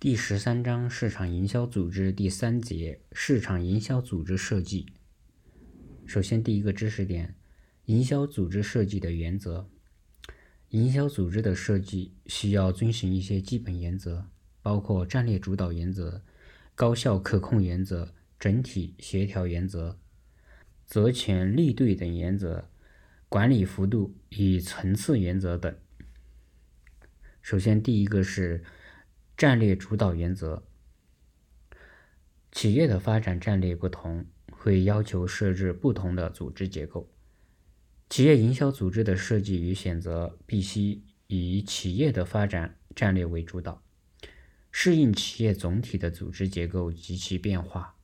第十三章市场营销组织第三节市场营销组织设计。首先，第一个知识点：营销组织设计的原则。营销组织的设计需要遵循一些基本原则，包括战略主导原则、高效可控原则、整体协调原则、责权利对等原则、管理幅度与层次原则等。首先，第一个是。战略主导原则。企业的发展战略不同，会要求设置不同的组织结构。企业营销组织的设计与选择必须以企业的发展战略为主导，适应企业总体的组织结构及其变化。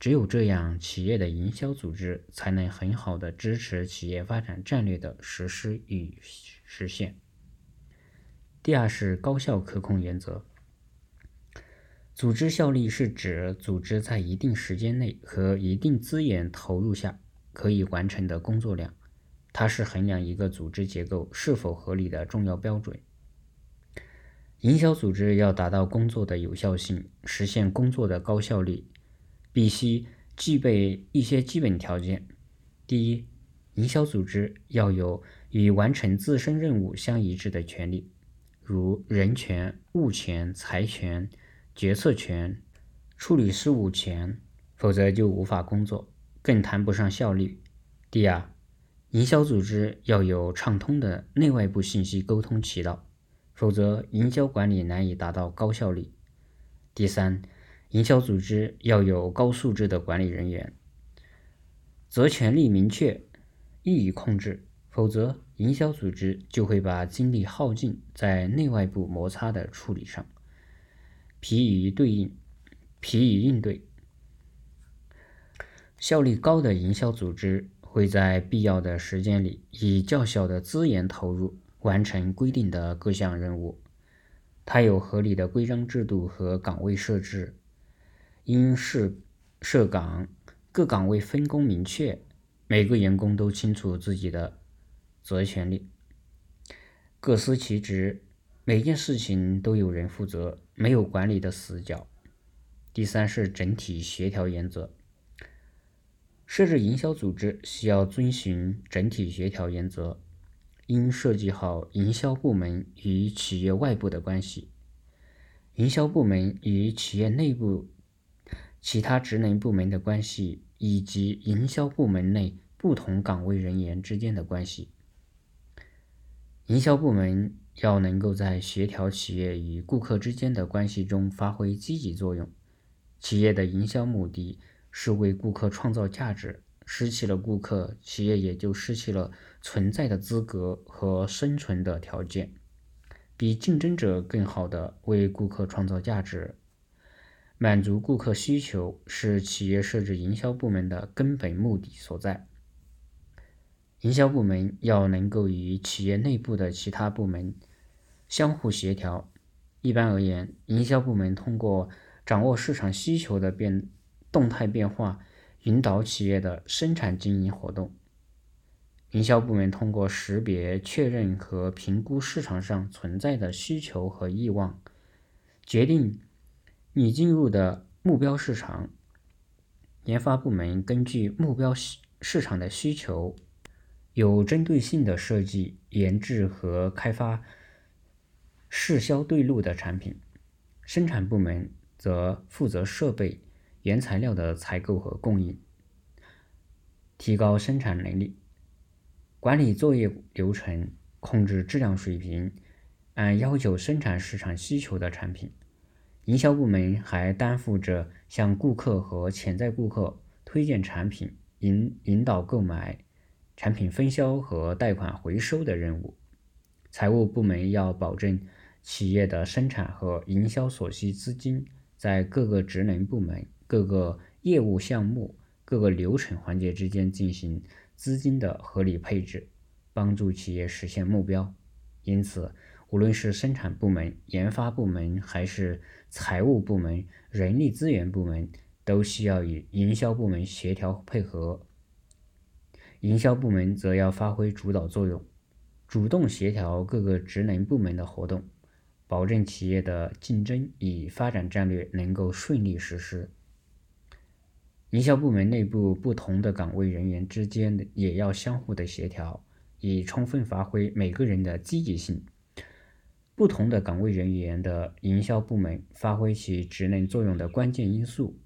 只有这样，企业的营销组织才能很好的支持企业发展战略的实施与实现。第二是高效可控原则。组织效率是指组织在一定时间内和一定资源投入下可以完成的工作量，它是衡量一个组织结构是否合理的重要标准。营销组织要达到工作的有效性，实现工作的高效率，必须具备一些基本条件。第一，营销组织要有与完成自身任务相一致的权利，如人权、物权、财权。决策权、处理事务权，否则就无法工作，更谈不上效率。第二，营销组织要有畅通的内外部信息沟通渠道，否则营销管理难以达到高效率。第三，营销组织要有高素质的管理人员，责权利明确，易于控制，否则营销组织就会把精力耗尽在内外部摩擦的处理上。疲于对应，疲于应对。效率高的营销组织会在必要的时间里，以较小的资源投入完成规定的各项任务。它有合理的规章制度和岗位设置，应设设岗，各岗位分工明确，每个员工都清楚自己的责权利，各司其职。每件事情都有人负责，没有管理的死角。第三是整体协调原则。设置营销组织需要遵循整体协调原则，应设计好营销部门与企业外部的关系，营销部门与企业内部其他职能部门的关系，以及营销部门内不同岗位人员之间的关系。营销部门。要能够在协调企业与顾客之间的关系中发挥积极作用。企业的营销目的是为顾客创造价值，失去了顾客，企业也就失去了存在的资格和生存的条件。比竞争者更好的为顾客创造价值，满足顾客需求，是企业设置营销部门的根本目的所在。营销部门要能够与企业内部的其他部门相互协调。一般而言，营销部门通过掌握市场需求的变动态变化，引导企业的生产经营活动。营销部门通过识别、确认和评估市场上存在的需求和欲望，决定你进入的目标市场。研发部门根据目标市市场的需求。有针对性的设计、研制和开发适销对路的产品，生产部门则负责设备、原材料的采购和供应，提高生产能力，管理作业流程，控制质量水平，按要求生产市场需求的产品。营销部门还担负着向顾客和潜在顾客推荐产品、引引导购买。产品分销和贷款回收的任务，财务部门要保证企业的生产和营销所需资金在各个职能部门、各个业务项目、各个流程环节之间进行资金的合理配置，帮助企业实现目标。因此，无论是生产部门、研发部门，还是财务部门、人力资源部门，都需要与营销部门协调配合。营销部门则要发挥主导作用，主动协调各个职能部门的活动，保证企业的竞争与发展战略能够顺利实施。营销部门内部不同的岗位人员之间也要相互的协调，以充分发挥每个人的积极性。不同的岗位人员的营销部门发挥其职能作用的关键因素，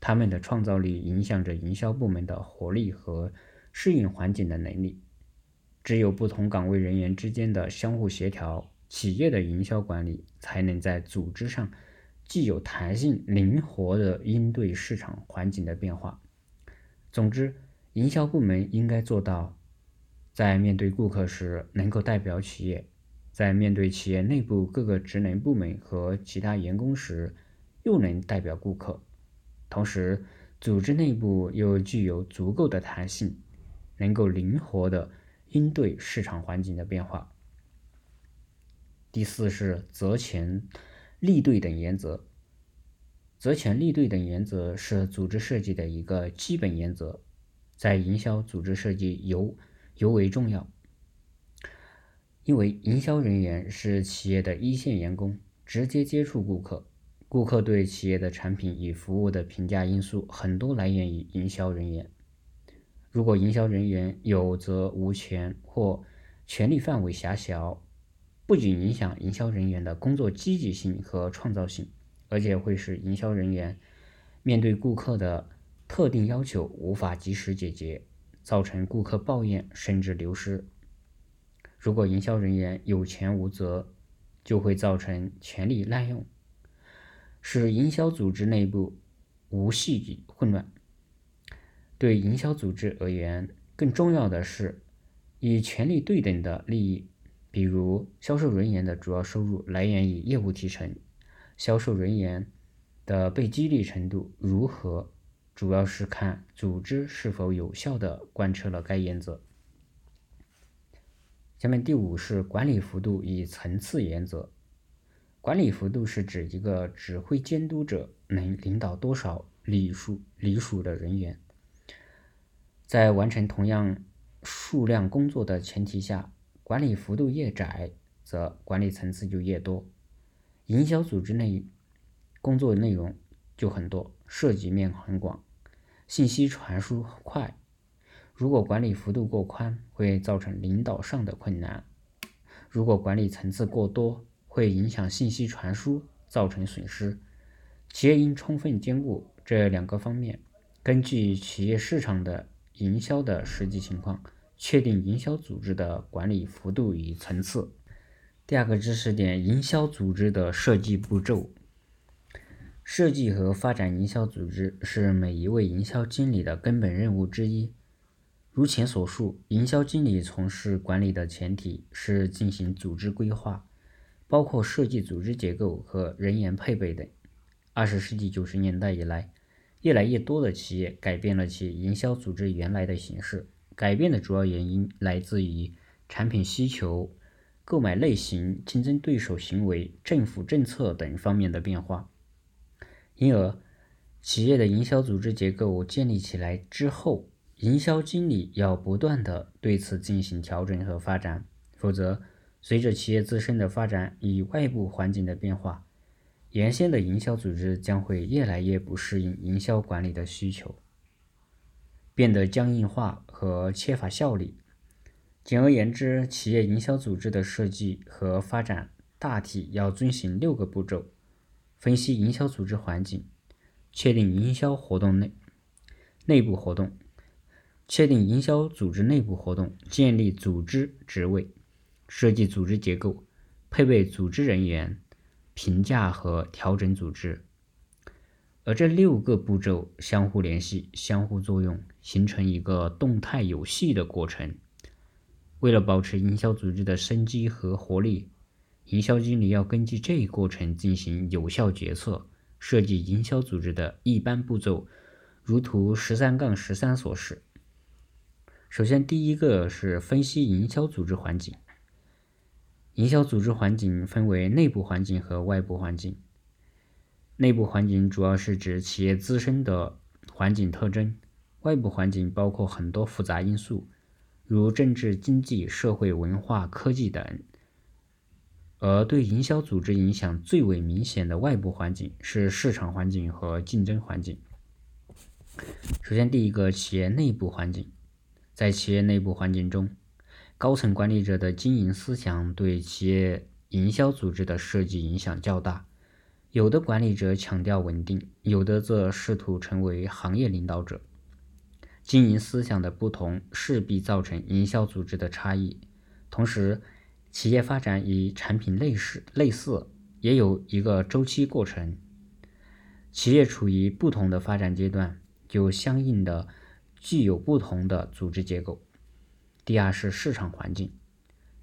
他们的创造力影响着营销部门的活力和适应环境的能力。只有不同岗位人员之间的相互协调，企业的营销管理才能在组织上。既有弹性、灵活的应对市场环境的变化。总之，营销部门应该做到，在面对顾客时能够代表企业，在面对企业内部各个职能部门和其他员工时又能代表顾客，同时组织内部又具有足够的弹性，能够灵活的应对市场环境的变化。第四是责前。利对等原则，责权利对等原则是组织设计的一个基本原则，在营销组织设计尤尤为重要。因为营销人员是企业的一线员工，直接接触顾客，顾客对企业的产品与服务的评价因素很多来源于营销人员。如果营销人员有责无权或权力范围狭小，不仅影响营销人员的工作积极性和创造性，而且会使营销人员面对顾客的特定要求无法及时解决，造成顾客抱怨甚至流失。如果营销人员有权无责，就会造成权力滥用，使营销组织内部无序混乱。对营销组织而言，更重要的是以权力对等的利益。比如，销售人员的主要收入来源于业务提成，销售人员的被激励程度如何，主要是看组织是否有效地贯彻了该原则。下面第五是管理幅度与层次原则。管理幅度是指一个指挥监督者能领导多少隶属隶属的人员，在完成同样数量工作的前提下。管理幅度越窄，则管理层次就越多。营销组织内工作内容就很多，涉及面很广，信息传输快。如果管理幅度过宽，会造成领导上的困难；如果管理层次过多，会影响信息传输，造成损失。企业应充分兼顾这两个方面，根据企业市场的营销的实际情况。确定营销组织的管理幅度与层次。第二个知识点：营销组织的设计步骤。设计和发展营销组织是每一位营销经理的根本任务之一。如前所述，营销经理从事管理的前提是进行组织规划，包括设计组织结构和人员配备等。二十世纪九十年代以来，越来越多的企业改变了其营销组织原来的形式。改变的主要原因来自于产品需求、购买类型、竞争对手行为、政府政策等方面的变化。因而，企业的营销组织结构建立起来之后，营销经理要不断的对此进行调整和发展，否则，随着企业自身的发展与外部环境的变化，原先的营销组织将会越来越不适应营销管理的需求。变得僵硬化和缺乏效率。简而言之，企业营销组织的设计和发展大体要遵循六个步骤：分析营销组织环境，确定营销活动内内部活动，确定营销组织内部活动，建立组织职位，设计组织结构，配备组织人员，评价和调整组织。而这六个步骤相互联系、相互作用，形成一个动态有序的过程。为了保持营销组织的生机和活力，营销经理要根据这一过程进行有效决策，设计营销组织的一般步骤，如图十三杠十三所示。首先，第一个是分析营销组织环境。营销组织环境分为内部环境和外部环境。内部环境主要是指企业自身的环境特征，外部环境包括很多复杂因素，如政治、经济、社会、文化、科技等。而对营销组织影响最为明显的外部环境是市场环境和竞争环境。首先，第一个，企业内部环境，在企业内部环境中，高层管理者的经营思想对企业营销组织的设计影响较大。有的管理者强调稳定，有的则试图成为行业领导者。经营思想的不同势必造成营销组织的差异。同时，企业发展与产品类似，类似也有一个周期过程。企业处于不同的发展阶段，就相应的具有不同的组织结构。第二是市场环境，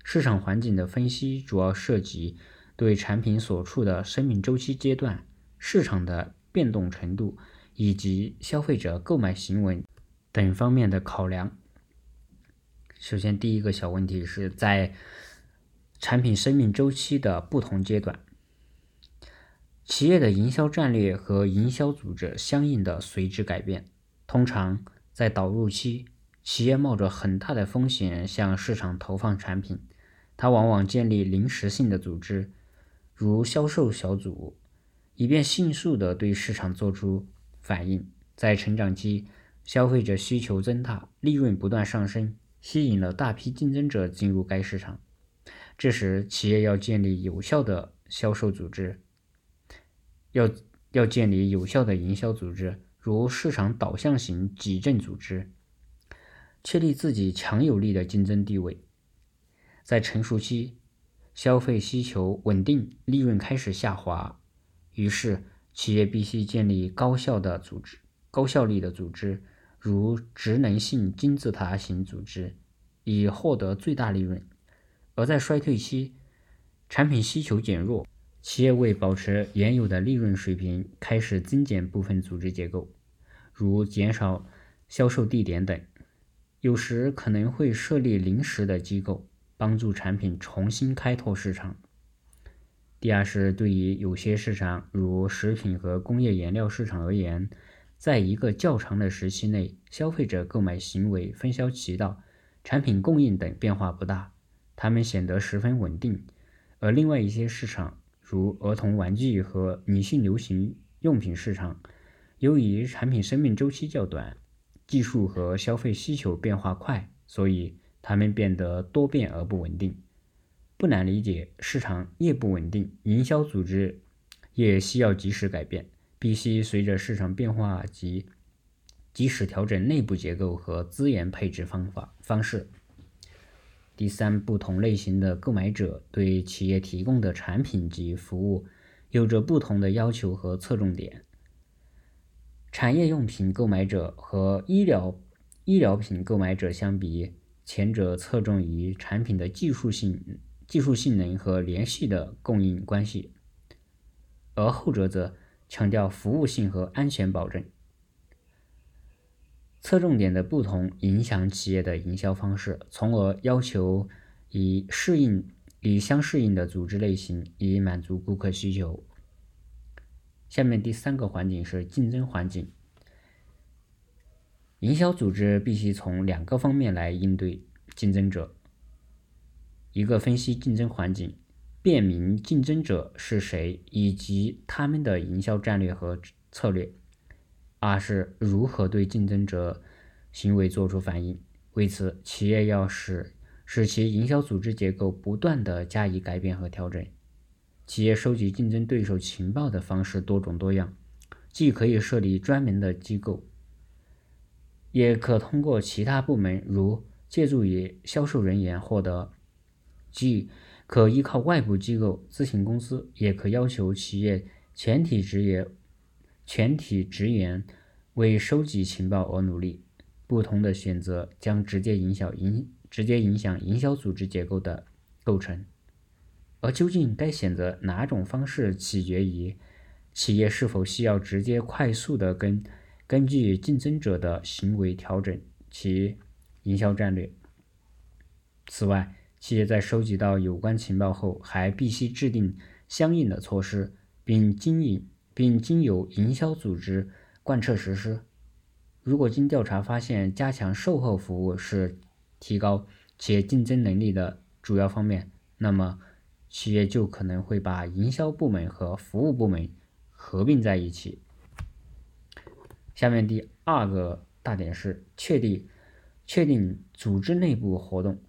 市场环境的分析主要涉及对产品所处的生命周期阶段、市场的变动程度以及消费者购买行为等方面的考量。首先，第一个小问题是在。产品生命周期的不同阶段，企业的营销战略和营销组织相应的随之改变。通常在导入期，企业冒着很大的风险向市场投放产品，它往往建立临时性的组织，如销售小组，以便迅速地对市场做出反应。在成长期，消费者需求增大，利润不断上升，吸引了大批竞争者进入该市场。这时，企业要建立有效的销售组织，要要建立有效的营销组织，如市场导向型矩阵组织，确立自己强有力的竞争地位。在成熟期，消费需求稳定，利润开始下滑，于是企业必须建立高效的组织、高效率的组织，如职能性金字塔型组织，以获得最大利润。而在衰退期，产品需求减弱，企业为保持原有的利润水平，开始精简部分组织结构，如减少销售地点等。有时可能会设立临时的机构，帮助产品重新开拓市场。第二是对于有些市场，如食品和工业原料市场而言，在一个较长的时期内，消费者购买行为、分销渠道、产品供应等变化不大。它们显得十分稳定，而另外一些市场，如儿童玩具和女性流行用品市场，由于产品生命周期较短，技术和消费需求变化快，所以它们变得多变而不稳定。不难理解，市场越不稳定，营销组织也需要及时改变，必须随着市场变化及及时调整内部结构和资源配置方法方式。第三，不同类型的购买者对企业提供的产品及服务有着不同的要求和侧重点。产业用品购买者和医疗医疗品购买者相比，前者侧重于产品的技术性、技术性能和连续的供应关系，而后者则强调服务性和安全保证。侧重点的不同影响企业的营销方式，从而要求以适应、以相适应的组织类型，以满足顾客需求。下面第三个环境是竞争环境。营销组织必须从两个方面来应对竞争者：一个分析竞争环境，辨明竞争者是谁以及他们的营销战略和策略。二是如何对竞争者行为做出反应？为此，企业要使使其营销组织结构不断的加以改变和调整。企业收集竞争对手情报的方式多种多样，既可以设立专门的机构，也可通过其他部门，如借助于销售人员获得；既可依靠外部机构、咨询公司，也可要求企业全体职员。全体职员为收集情报而努力，不同的选择将直接影响营直接影响营销组织结构的构成。而究竟该选择哪种方式，取决于企业是否需要直接快速的根根据竞争者的行为调整其营销战略。此外，企业在收集到有关情报后，还必须制定相应的措施，并经营。并经由营销组织贯彻实施。如果经调查发现，加强售后服务是提高企业竞争能力的主要方面，那么企业就可能会把营销部门和服务部门合并在一起。下面第二个大点是确定确定组织内部活动。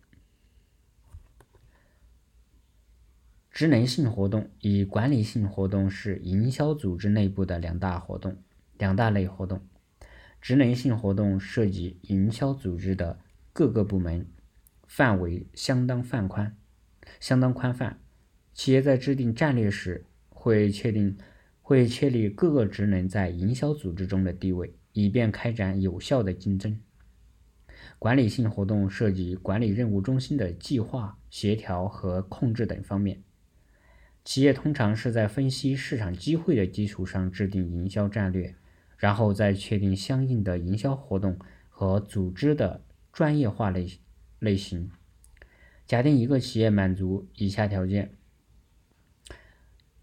职能性活动与管理性活动是营销组织内部的两大活动，两大类活动。职能性活动涉及营销组织的各个部门，范围相当范宽，相当宽泛。企业在制定战略时，会确定会确立各个职能在营销组织中的地位，以便开展有效的竞争。管理性活动涉及管理任务中心的计划、协调和控制等方面。企业通常是在分析市场机会的基础上制定营销战略，然后再确定相应的营销活动和组织的专业化类类型。假定一个企业满足以下条件：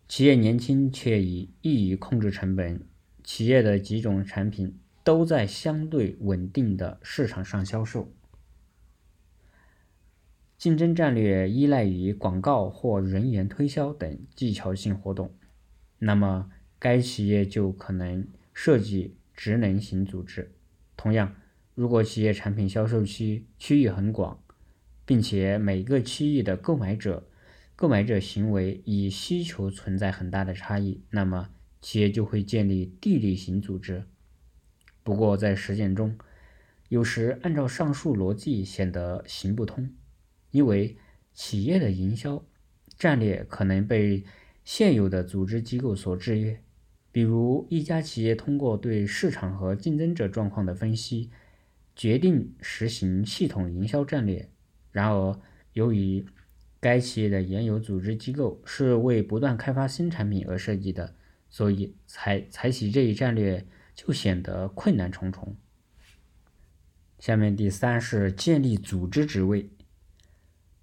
企业年轻且易易于控制成本，企业的几种产品都在相对稳定的市场上销售。竞争战略依赖于广告或人员推销等技巧性活动，那么该企业就可能设计职能型组织。同样，如果企业产品销售区区域很广，并且每个区域的购买者购买者行为与需求存在很大的差异，那么企业就会建立地理型组织。不过，在实践中，有时按照上述逻辑显得行不通。因为企业的营销战略可能被现有的组织机构所制约，比如一家企业通过对市场和竞争者状况的分析，决定实行系统营销战略。然而，由于该企业的原有组织机构是为不断开发新产品而设计的，所以采采取这一战略就显得困难重重。下面第三是建立组织职位。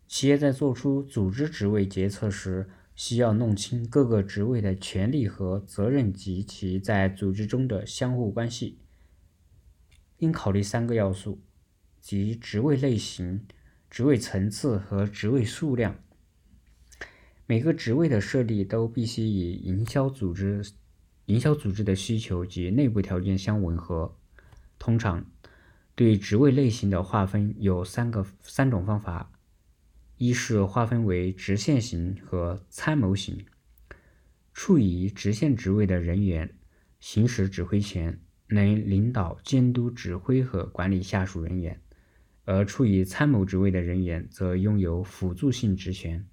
企业在做出组织职位决策时，需要弄清各个职位的权利和责任及其在组织中的相互关系。应考虑三个要素，即职位类型、职位层次和职位数量。每个职位的设立都必须与营销组织、营销组织的需求及内部条件相吻合。通常，对职位类型的划分有三个三种方法。一是划分为直线型和参谋型。处于直线职位的人员行使指挥权，能领导、监督、指挥和管理下属人员；而处于参谋职位的人员则拥有辅助性职权，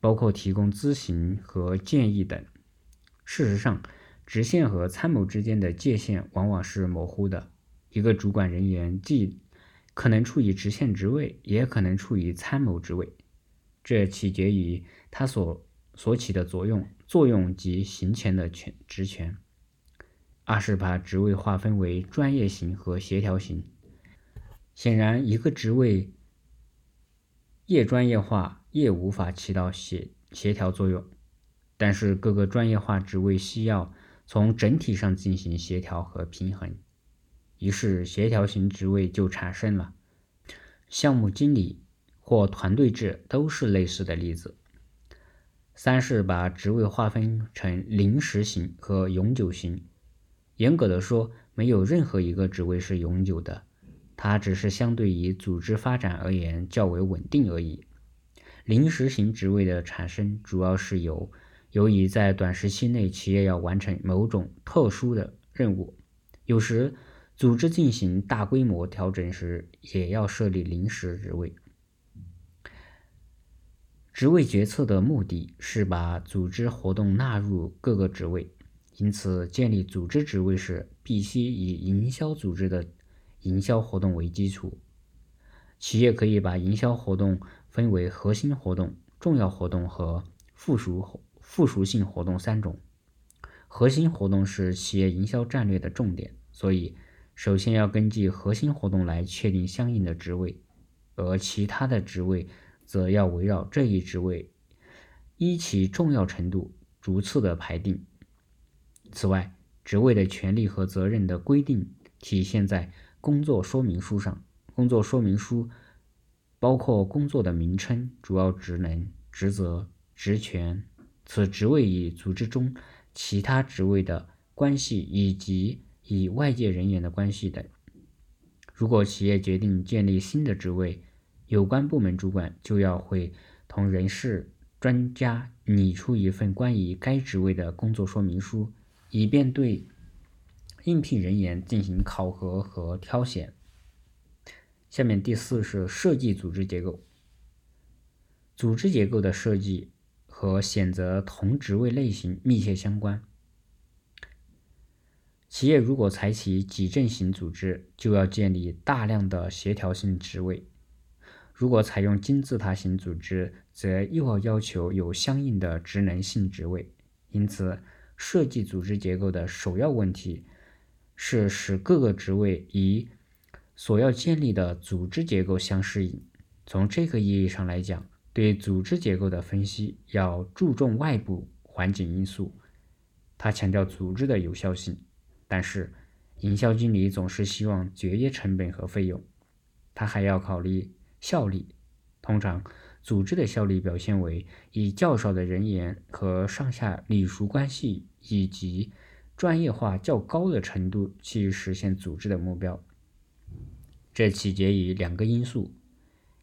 包括提供咨询和建议等。事实上，直线和参谋之间的界限往往是模糊的。一个主管人员既可能处于直线职位，也可能处于参谋职位，这取决于他所所起的作用、作用及行权的权职权。二是把职位划分为专业型和协调型。显然，一个职位越专业化，越无法起到协协调作用。但是，各个专业化职位需要从整体上进行协调和平衡。于是，协调型职位就产生了。项目经理或团队制都是类似的例子。三是把职位划分成临时型和永久型。严格的说，没有任何一个职位是永久的，它只是相对于组织发展而言较为稳定而已。临时型职位的产生，主要是由由于在短时期内企业要完成某种特殊的任务，有时。组织进行大规模调整时，也要设立临时职位。职位决策的目的是把组织活动纳入各个职位，因此建立组织职位时，必须以营销组织的营销活动为基础。企业可以把营销活动分为核心活动、重要活动和附属附属性活动三种。核心活动是企业营销战略的重点，所以。首先要根据核心活动来确定相应的职位，而其他的职位则要围绕这一职位依其重要程度逐次的排定。此外，职位的权利和责任的规定体现在工作说明书上。工作说明书包括工作的名称、主要职能、职责、职权、此职位与组织中其他职位的关系以及与外界人员的关系等。如果企业决定建立新的职位，有关部门主管就要会同人事专家拟出一份关于该职位的工作说明书，以便对应聘人员进行考核和挑选。下面第四是设计组织结构。组织结构的设计和选择同职位类型密切相关。企业如果采取矩阵型组织，就要建立大量的协调性职位；如果采用金字塔型组织，则又要要求有相应的职能性职位。因此，设计组织结构的首要问题是使各个职位与所要建立的组织结构相适应。从这个意义上来讲，对组织结构的分析要注重外部环境因素，他强调组织的有效性，但是营销经理总是希望节约成本和费用，他还要考虑效率。通常，组织的效率表现为以较少的人员和上下隶属关系以及专业化较高的程度去实现组织的目标。这取决于两个因素：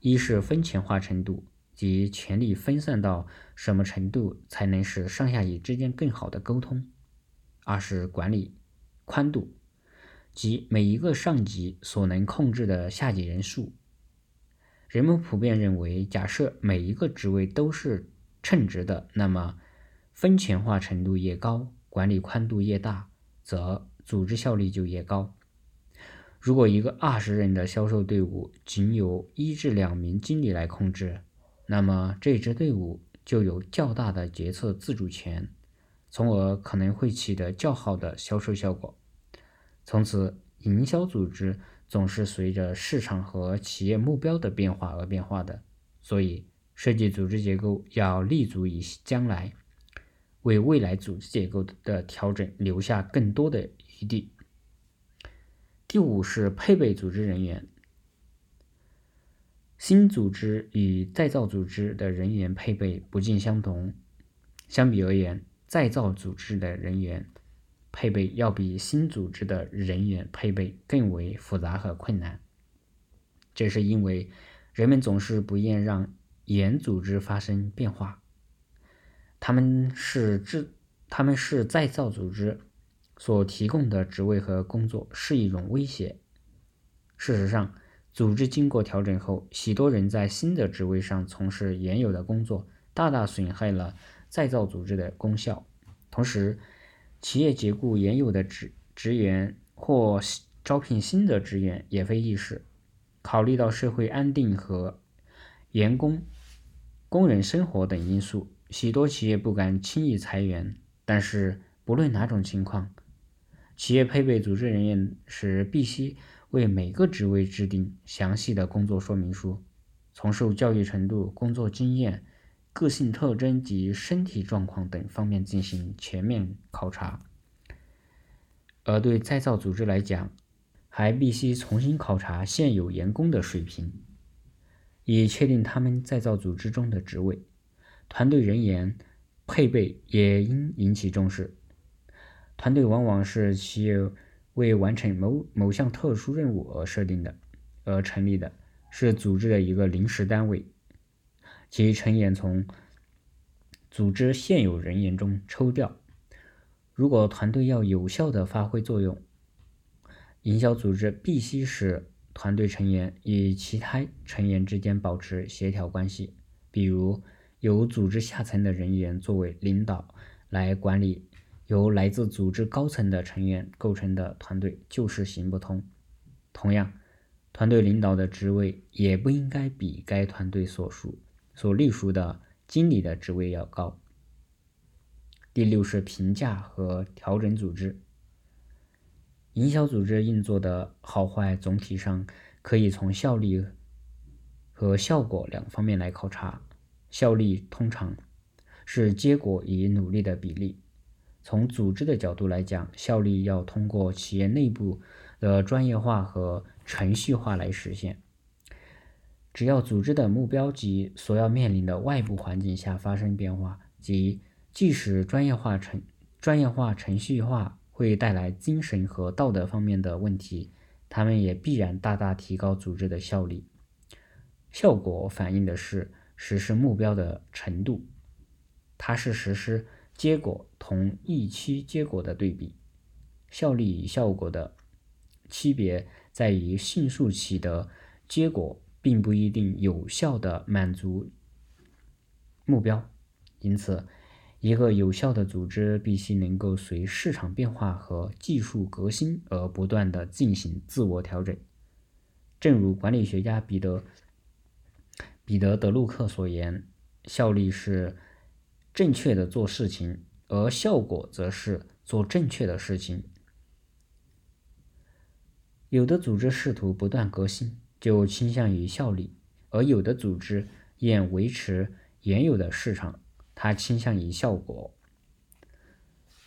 一是分钱化程度。及权力分散到什么程度才能使上下级之间更好的沟通？二是管理宽度，即每一个上级所能控制的下级人数。人们普遍认为，假设每一个职位都是称职的，那么分权化程度越高，管理宽度越大，则组织效率就越高。如果一个二十人的销售队伍仅有一至两名经理来控制，那么这支队伍就有较大的决策自主权，从而可能会取得较好的销售效果。从此，营销组织总是随着市场和企业目标的变化而变化的，所以设计组织结构要立足于将来，为未来组织结构的调整留下更多的余地。第五是配备组织人员。新组织与再造组织的人员配备不尽相同。相比而言，再造组织的人员配备要比新组织的人员配备更为复杂和困难。这是因为人们总是不愿让原组织发生变化。他们是制，他们是再造组织所提供的职位和工作是一种威胁。事实上。组织经过调整后，许多人在新的职位上从事原有的工作，大大损害了再造组织的功效。同时，企业解雇原有的职职员或招聘新的职员也非易事。考虑到社会安定和员工、工人生活等因素，许多企业不敢轻易裁员。但是，不论哪种情况，企业配备组织人员时必须。为每个职位制定详细的工作说明书，从受教育程度、工作经验、个性特征及身体状况等方面进行全面考察。而对再造组织来讲，还必须重新考察现有员工的水平，以确定他们再造组织中的职位。团队人员配备也应引起重视。团队往往是企业。为完成某某项特殊任务而设定的，而成立的是组织的一个临时单位，其成员从组织现有人员中抽调。如果团队要有效的发挥作用，营销组织必须使团队成员与其他成员之间保持协调关系，比如由组织下层的人员作为领导来管理。由来自组织高层的成员构成的团队就是行不通。同样，团队领导的职位也不应该比该团队所属、所隶属的经理的职位要高。第六是评价和调整组织。营销组织运作的好坏，总体上可以从效率和效果两方面来考察。效率通常是结果与努力的比例。从组织的角度来讲，效率要通过企业内部的专业化和程序化来实现。只要组织的目标及所要面临的外部环境下发生变化，即即使专业化程专业化程序化会带来精神和道德方面的问题，他们也必然大大提高组织的效率。效果反映的是实施目标的程度，它是实施结果同预期结果的对比。效率与效果的区别在于，迅速取得结果并不一定有效的满足目标。因此，一个有效的组织必须能够随市场变化和技术革新而不断的进行自我调整。正如管理学家彼得。彼得·德鲁克所言：“效率是正确的做事情，而效果则是做正确的事情。”有的组织试图不断革新，就倾向于效率；而有的组织愿维持原有的市场，它倾向于效果。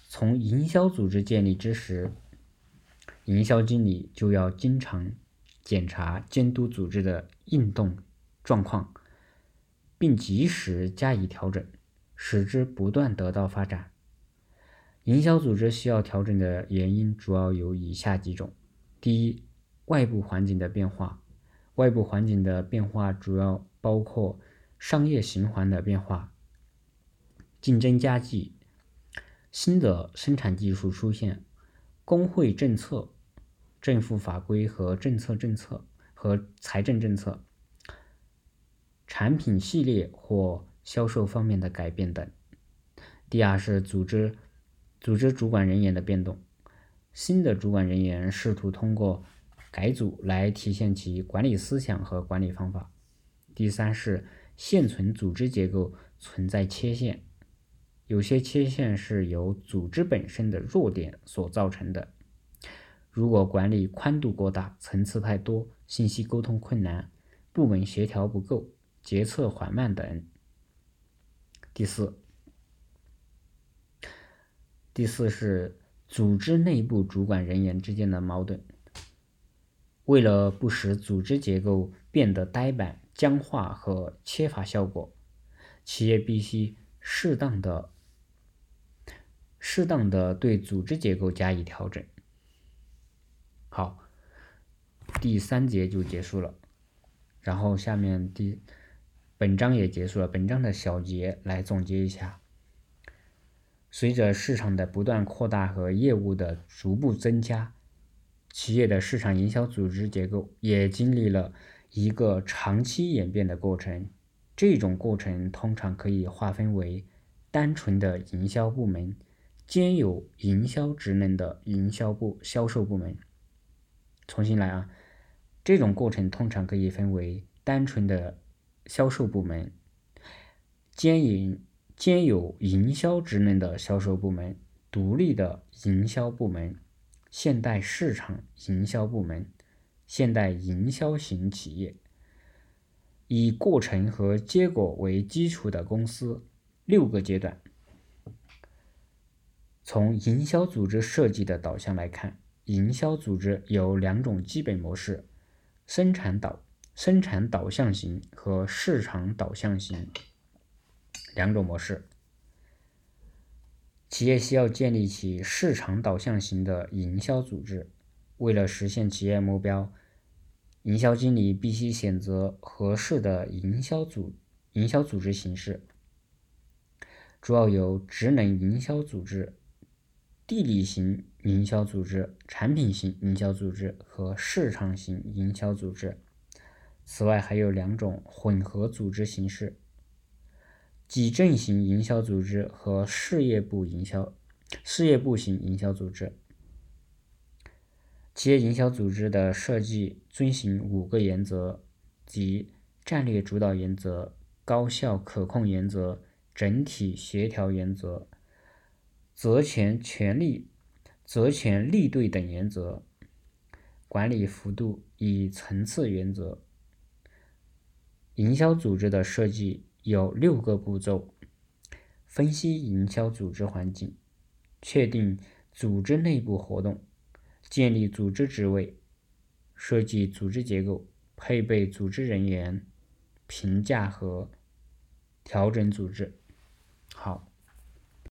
从营销组织建立之时，营销经理就要经常检查、监督组织的运动。状况，并及时加以调整，使之不断得到发展。营销组织需要调整的原因主要有以下几种：第一，外部环境的变化。外部环境的变化主要包括商业循环的变化、竞争加剧、新的生产技术出现、工会政策、政府法规和政策政策和财政政策。产品系列或销售方面的改变等。第二是组织组织主管人员的变动，新的主管人员试图通过改组来体现其管理思想和管理方法。第三是现存组织结构存在缺陷，有些缺陷是由组织本身的弱点所造成的。如果管理宽度过大、层次太多、信息沟通困难、部门协调不够。决策缓慢等。第四，第四是组织内部主管人员之间的矛盾。为了不使组织结构变得呆板、僵化和缺乏效果，企业必须适当的、适当的对组织结构加以调整。好，第三节就结束了。然后下面第。本章也结束了。本章的小结来总结一下：随着市场的不断扩大和业务的逐步增加，企业的市场营销组织结构也经历了一个长期演变的过程。这种过程通常可以划分为单纯的营销部门、兼有营销职能的营销部销售部门。重新来啊，这种过程通常可以分为单纯的。销售部门兼营兼有营销职能的销售部门，独立的营销部门，现代市场营销部门，现代营销型企业，以过程和结果为基础的公司，六个阶段。从营销组织设计的导向来看，营销组织有两种基本模式：生产导。生产导向型和市场导向型两种模式，企业需要建立起市场导向型的营销组织。为了实现企业目标，营销经理必须选择合适的营销组营销组织形式，主要有职能营销组织、地理型营销组织、产品型营销组织和市场型营销组织。此外，还有两种混合组织形式：矩阵型营销组织和事业部营销、事业部型营销组织。企业营销组织的设计遵循五个原则，即战略主导原则、高效可控原则、整体协调原则、责权权利、责权利对等原则、管理幅度与层次原则。营销组织的设计有六个步骤：分析营销组织环境，确定组织内部活动，建立组织职位，设计组织结构，配备组织人员，评价和调整组织。好。